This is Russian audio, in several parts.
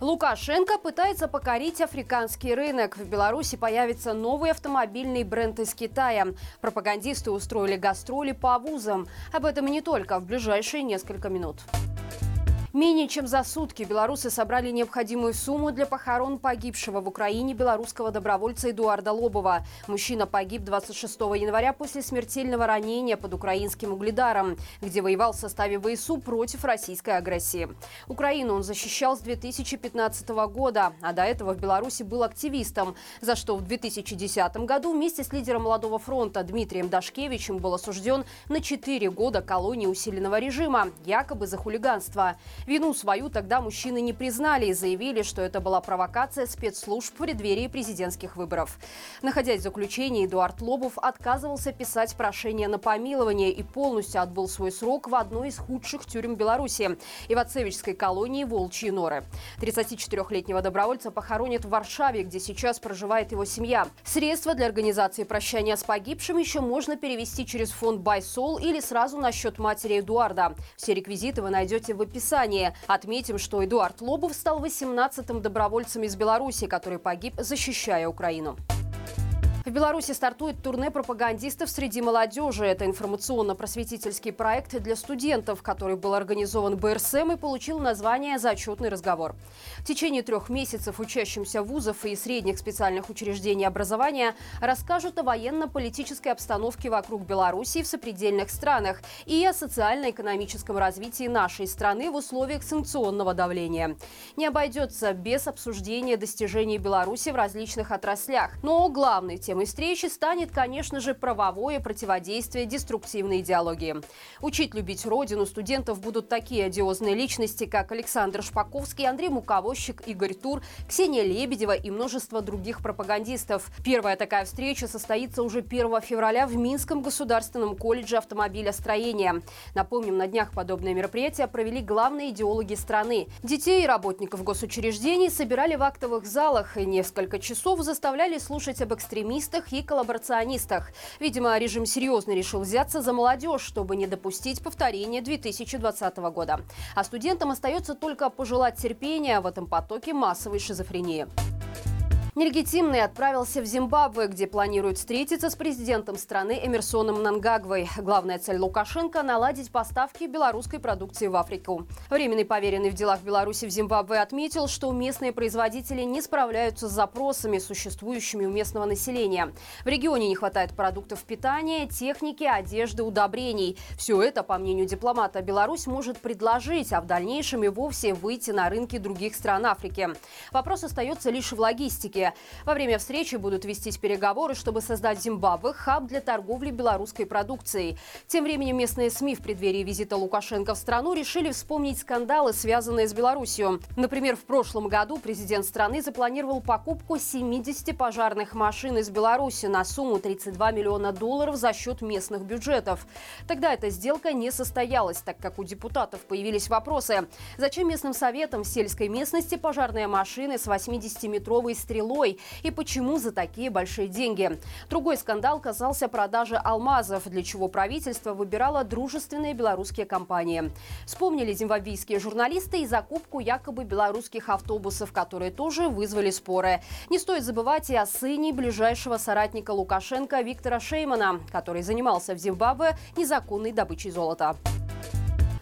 Лукашенко пытается покорить африканский рынок. В Беларуси появится новый автомобильный бренд из Китая. Пропагандисты устроили гастроли по вузам. Об этом и не только в ближайшие несколько минут. Менее чем за сутки белорусы собрали необходимую сумму для похорон погибшего в Украине белорусского добровольца Эдуарда Лобова. Мужчина погиб 26 января после смертельного ранения под украинским угледаром, где воевал в составе ВСУ против российской агрессии. Украину он защищал с 2015 года, а до этого в Беларуси был активистом, за что в 2010 году вместе с лидером Молодого фронта Дмитрием Дашкевичем был осужден на 4 года колонии усиленного режима, якобы за хулиганство. Вину свою тогда мужчины не признали и заявили, что это была провокация спецслужб в преддверии президентских выборов. Находясь в заключении, Эдуард Лобов отказывался писать прошение на помилование и полностью отбыл свой срок в одной из худших тюрем Беларуси – Ивацевичской колонии Волчьи Норы. 34-летнего добровольца похоронят в Варшаве, где сейчас проживает его семья. Средства для организации прощания с погибшим еще можно перевести через фонд «Байсол» или сразу на счет матери Эдуарда. Все реквизиты вы найдете в описании. Отметим, что Эдуард Лобов стал 18-м добровольцем из Беларуси, который погиб, защищая Украину. В Беларуси стартует турне пропагандистов среди молодежи. Это информационно-просветительский проект для студентов, который был организован БРСМ и получил название «Зачетный разговор». В течение трех месяцев учащимся вузов и средних специальных учреждений образования расскажут о военно-политической обстановке вокруг Беларуси в сопредельных странах и о социально-экономическом развитии нашей страны в условиях санкционного давления. Не обойдется без обсуждения достижений Беларуси в различных отраслях. Но главной темой встречи станет, конечно же, правовое противодействие деструктивной идеологии. Учить любить родину студентов будут такие одиозные личности, как Александр Шпаковский, Андрей Муковозчик, Игорь Тур, Ксения Лебедева и множество других пропагандистов. Первая такая встреча состоится уже 1 февраля в Минском государственном колледже автомобилестроения. Напомним, на днях подобное мероприятие провели главные идеологи страны. Детей и работников госучреждений собирали в актовых залах и несколько часов заставляли слушать об экстремистах экстремистах и коллаборационистах. Видимо, режим серьезно решил взяться за молодежь, чтобы не допустить повторения 2020 года. А студентам остается только пожелать терпения в этом потоке массовой шизофрении. Нелегитимный отправился в Зимбабве, где планирует встретиться с президентом страны Эмерсоном Нангагвой. Главная цель Лукашенко – наладить поставки белорусской продукции в Африку. Временный поверенный в делах Беларуси в Зимбабве отметил, что местные производители не справляются с запросами, существующими у местного населения. В регионе не хватает продуктов питания, техники, одежды, удобрений. Все это, по мнению дипломата, Беларусь может предложить, а в дальнейшем и вовсе выйти на рынки других стран Африки. Вопрос остается лишь в логистике. Во время встречи будут вестись переговоры, чтобы создать в Зимбабве хаб для торговли белорусской продукцией. Тем временем местные СМИ в преддверии визита Лукашенко в страну решили вспомнить скандалы, связанные с Беларусью. Например, в прошлом году президент страны запланировал покупку 70 пожарных машин из Беларуси на сумму 32 миллиона долларов за счет местных бюджетов. Тогда эта сделка не состоялась, так как у депутатов появились вопросы. Зачем местным советам в сельской местности пожарные машины с 80-метровой стрелой стрелой и почему за такие большие деньги. Другой скандал касался продажи алмазов, для чего правительство выбирало дружественные белорусские компании. Вспомнили зимбабвийские журналисты и закупку якобы белорусских автобусов, которые тоже вызвали споры. Не стоит забывать и о сыне ближайшего соратника Лукашенко Виктора Шеймана, который занимался в Зимбабве незаконной добычей золота.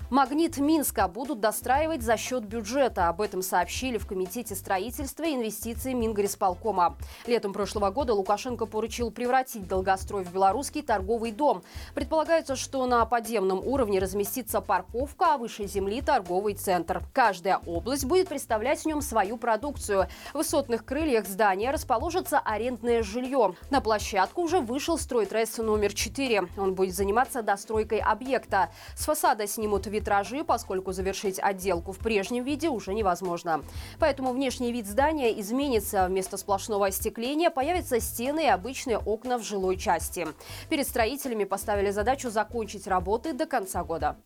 Магнит Минска будут достраивать за счет бюджета. Об этом сообщили в Комитете строительства и инвестиций Мингорисполкома. Летом прошлого года Лукашенко поручил превратить долгострой в белорусский торговый дом. Предполагается, что на подземном уровне разместится парковка, а выше земли – торговый центр. Каждая область будет представлять в нем свою продукцию. В высотных крыльях здания расположится арендное жилье. На площадку уже вышел стройтресс номер 4. Он будет заниматься достройкой объекта. С фасада снимут витражи, поскольку завершить отделку в прежнем виде уже невозможно. Поэтому внешний вид здания изменится. Вместо сплошного остекления появятся стены и обычные окна в жилой части. Перед строителями поставили задачу закончить работы до конца года.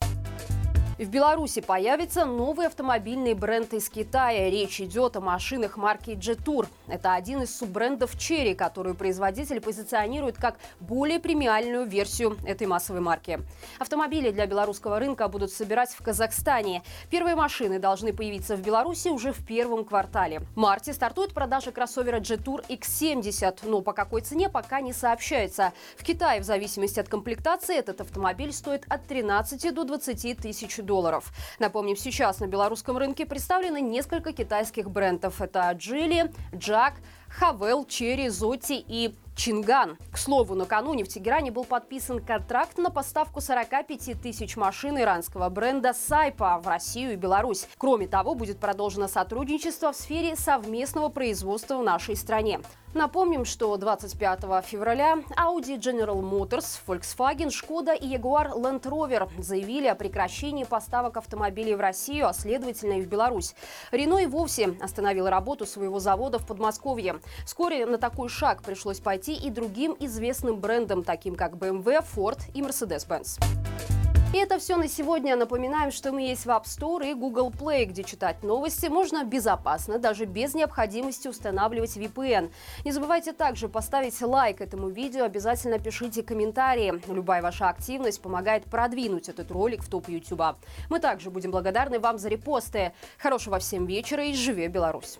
В Беларуси появится новый автомобильный бренд из Китая. Речь идет о машинах марки Jetour. Это один из суббрендов Cherry, которую производитель позиционирует как более премиальную версию этой массовой марки. Автомобили для белорусского рынка будут собирать в Казахстане. Первые машины должны появиться в Беларуси уже в первом квартале. В марте стартует продажа кроссовера Jetour X70, но по какой цене пока не сообщается. В Китае в зависимости от комплектации этот автомобиль стоит от 13 до 20 тысяч долларов долларов. Напомним, сейчас на белорусском рынке представлены несколько китайских брендов. Это Джили, Джак, Хавел, Черри, Зотти и Чинган. К слову, накануне в Тегеране был подписан контракт на поставку 45 тысяч машин иранского бренда Сайпа в Россию и Беларусь. Кроме того, будет продолжено сотрудничество в сфере совместного производства в нашей стране. Напомним, что 25 февраля Audi General Motors, Volkswagen, Skoda и Jaguar Land Rover заявили о прекращении поставок автомобилей в Россию, а следовательно и в Беларусь. Рено и вовсе остановил работу своего завода в Подмосковье. Вскоре на такой шаг пришлось пойти и другим известным брендам, таким как BMW, Ford и Mercedes-Benz. И это все на сегодня. Напоминаем, что мы есть в App Store и Google Play, где читать новости можно безопасно, даже без необходимости устанавливать VPN. Не забывайте также поставить лайк этому видео, обязательно пишите комментарии. Любая ваша активность помогает продвинуть этот ролик в топ YouTube. Мы также будем благодарны вам за репосты. Хорошего всем вечера и живи Беларусь!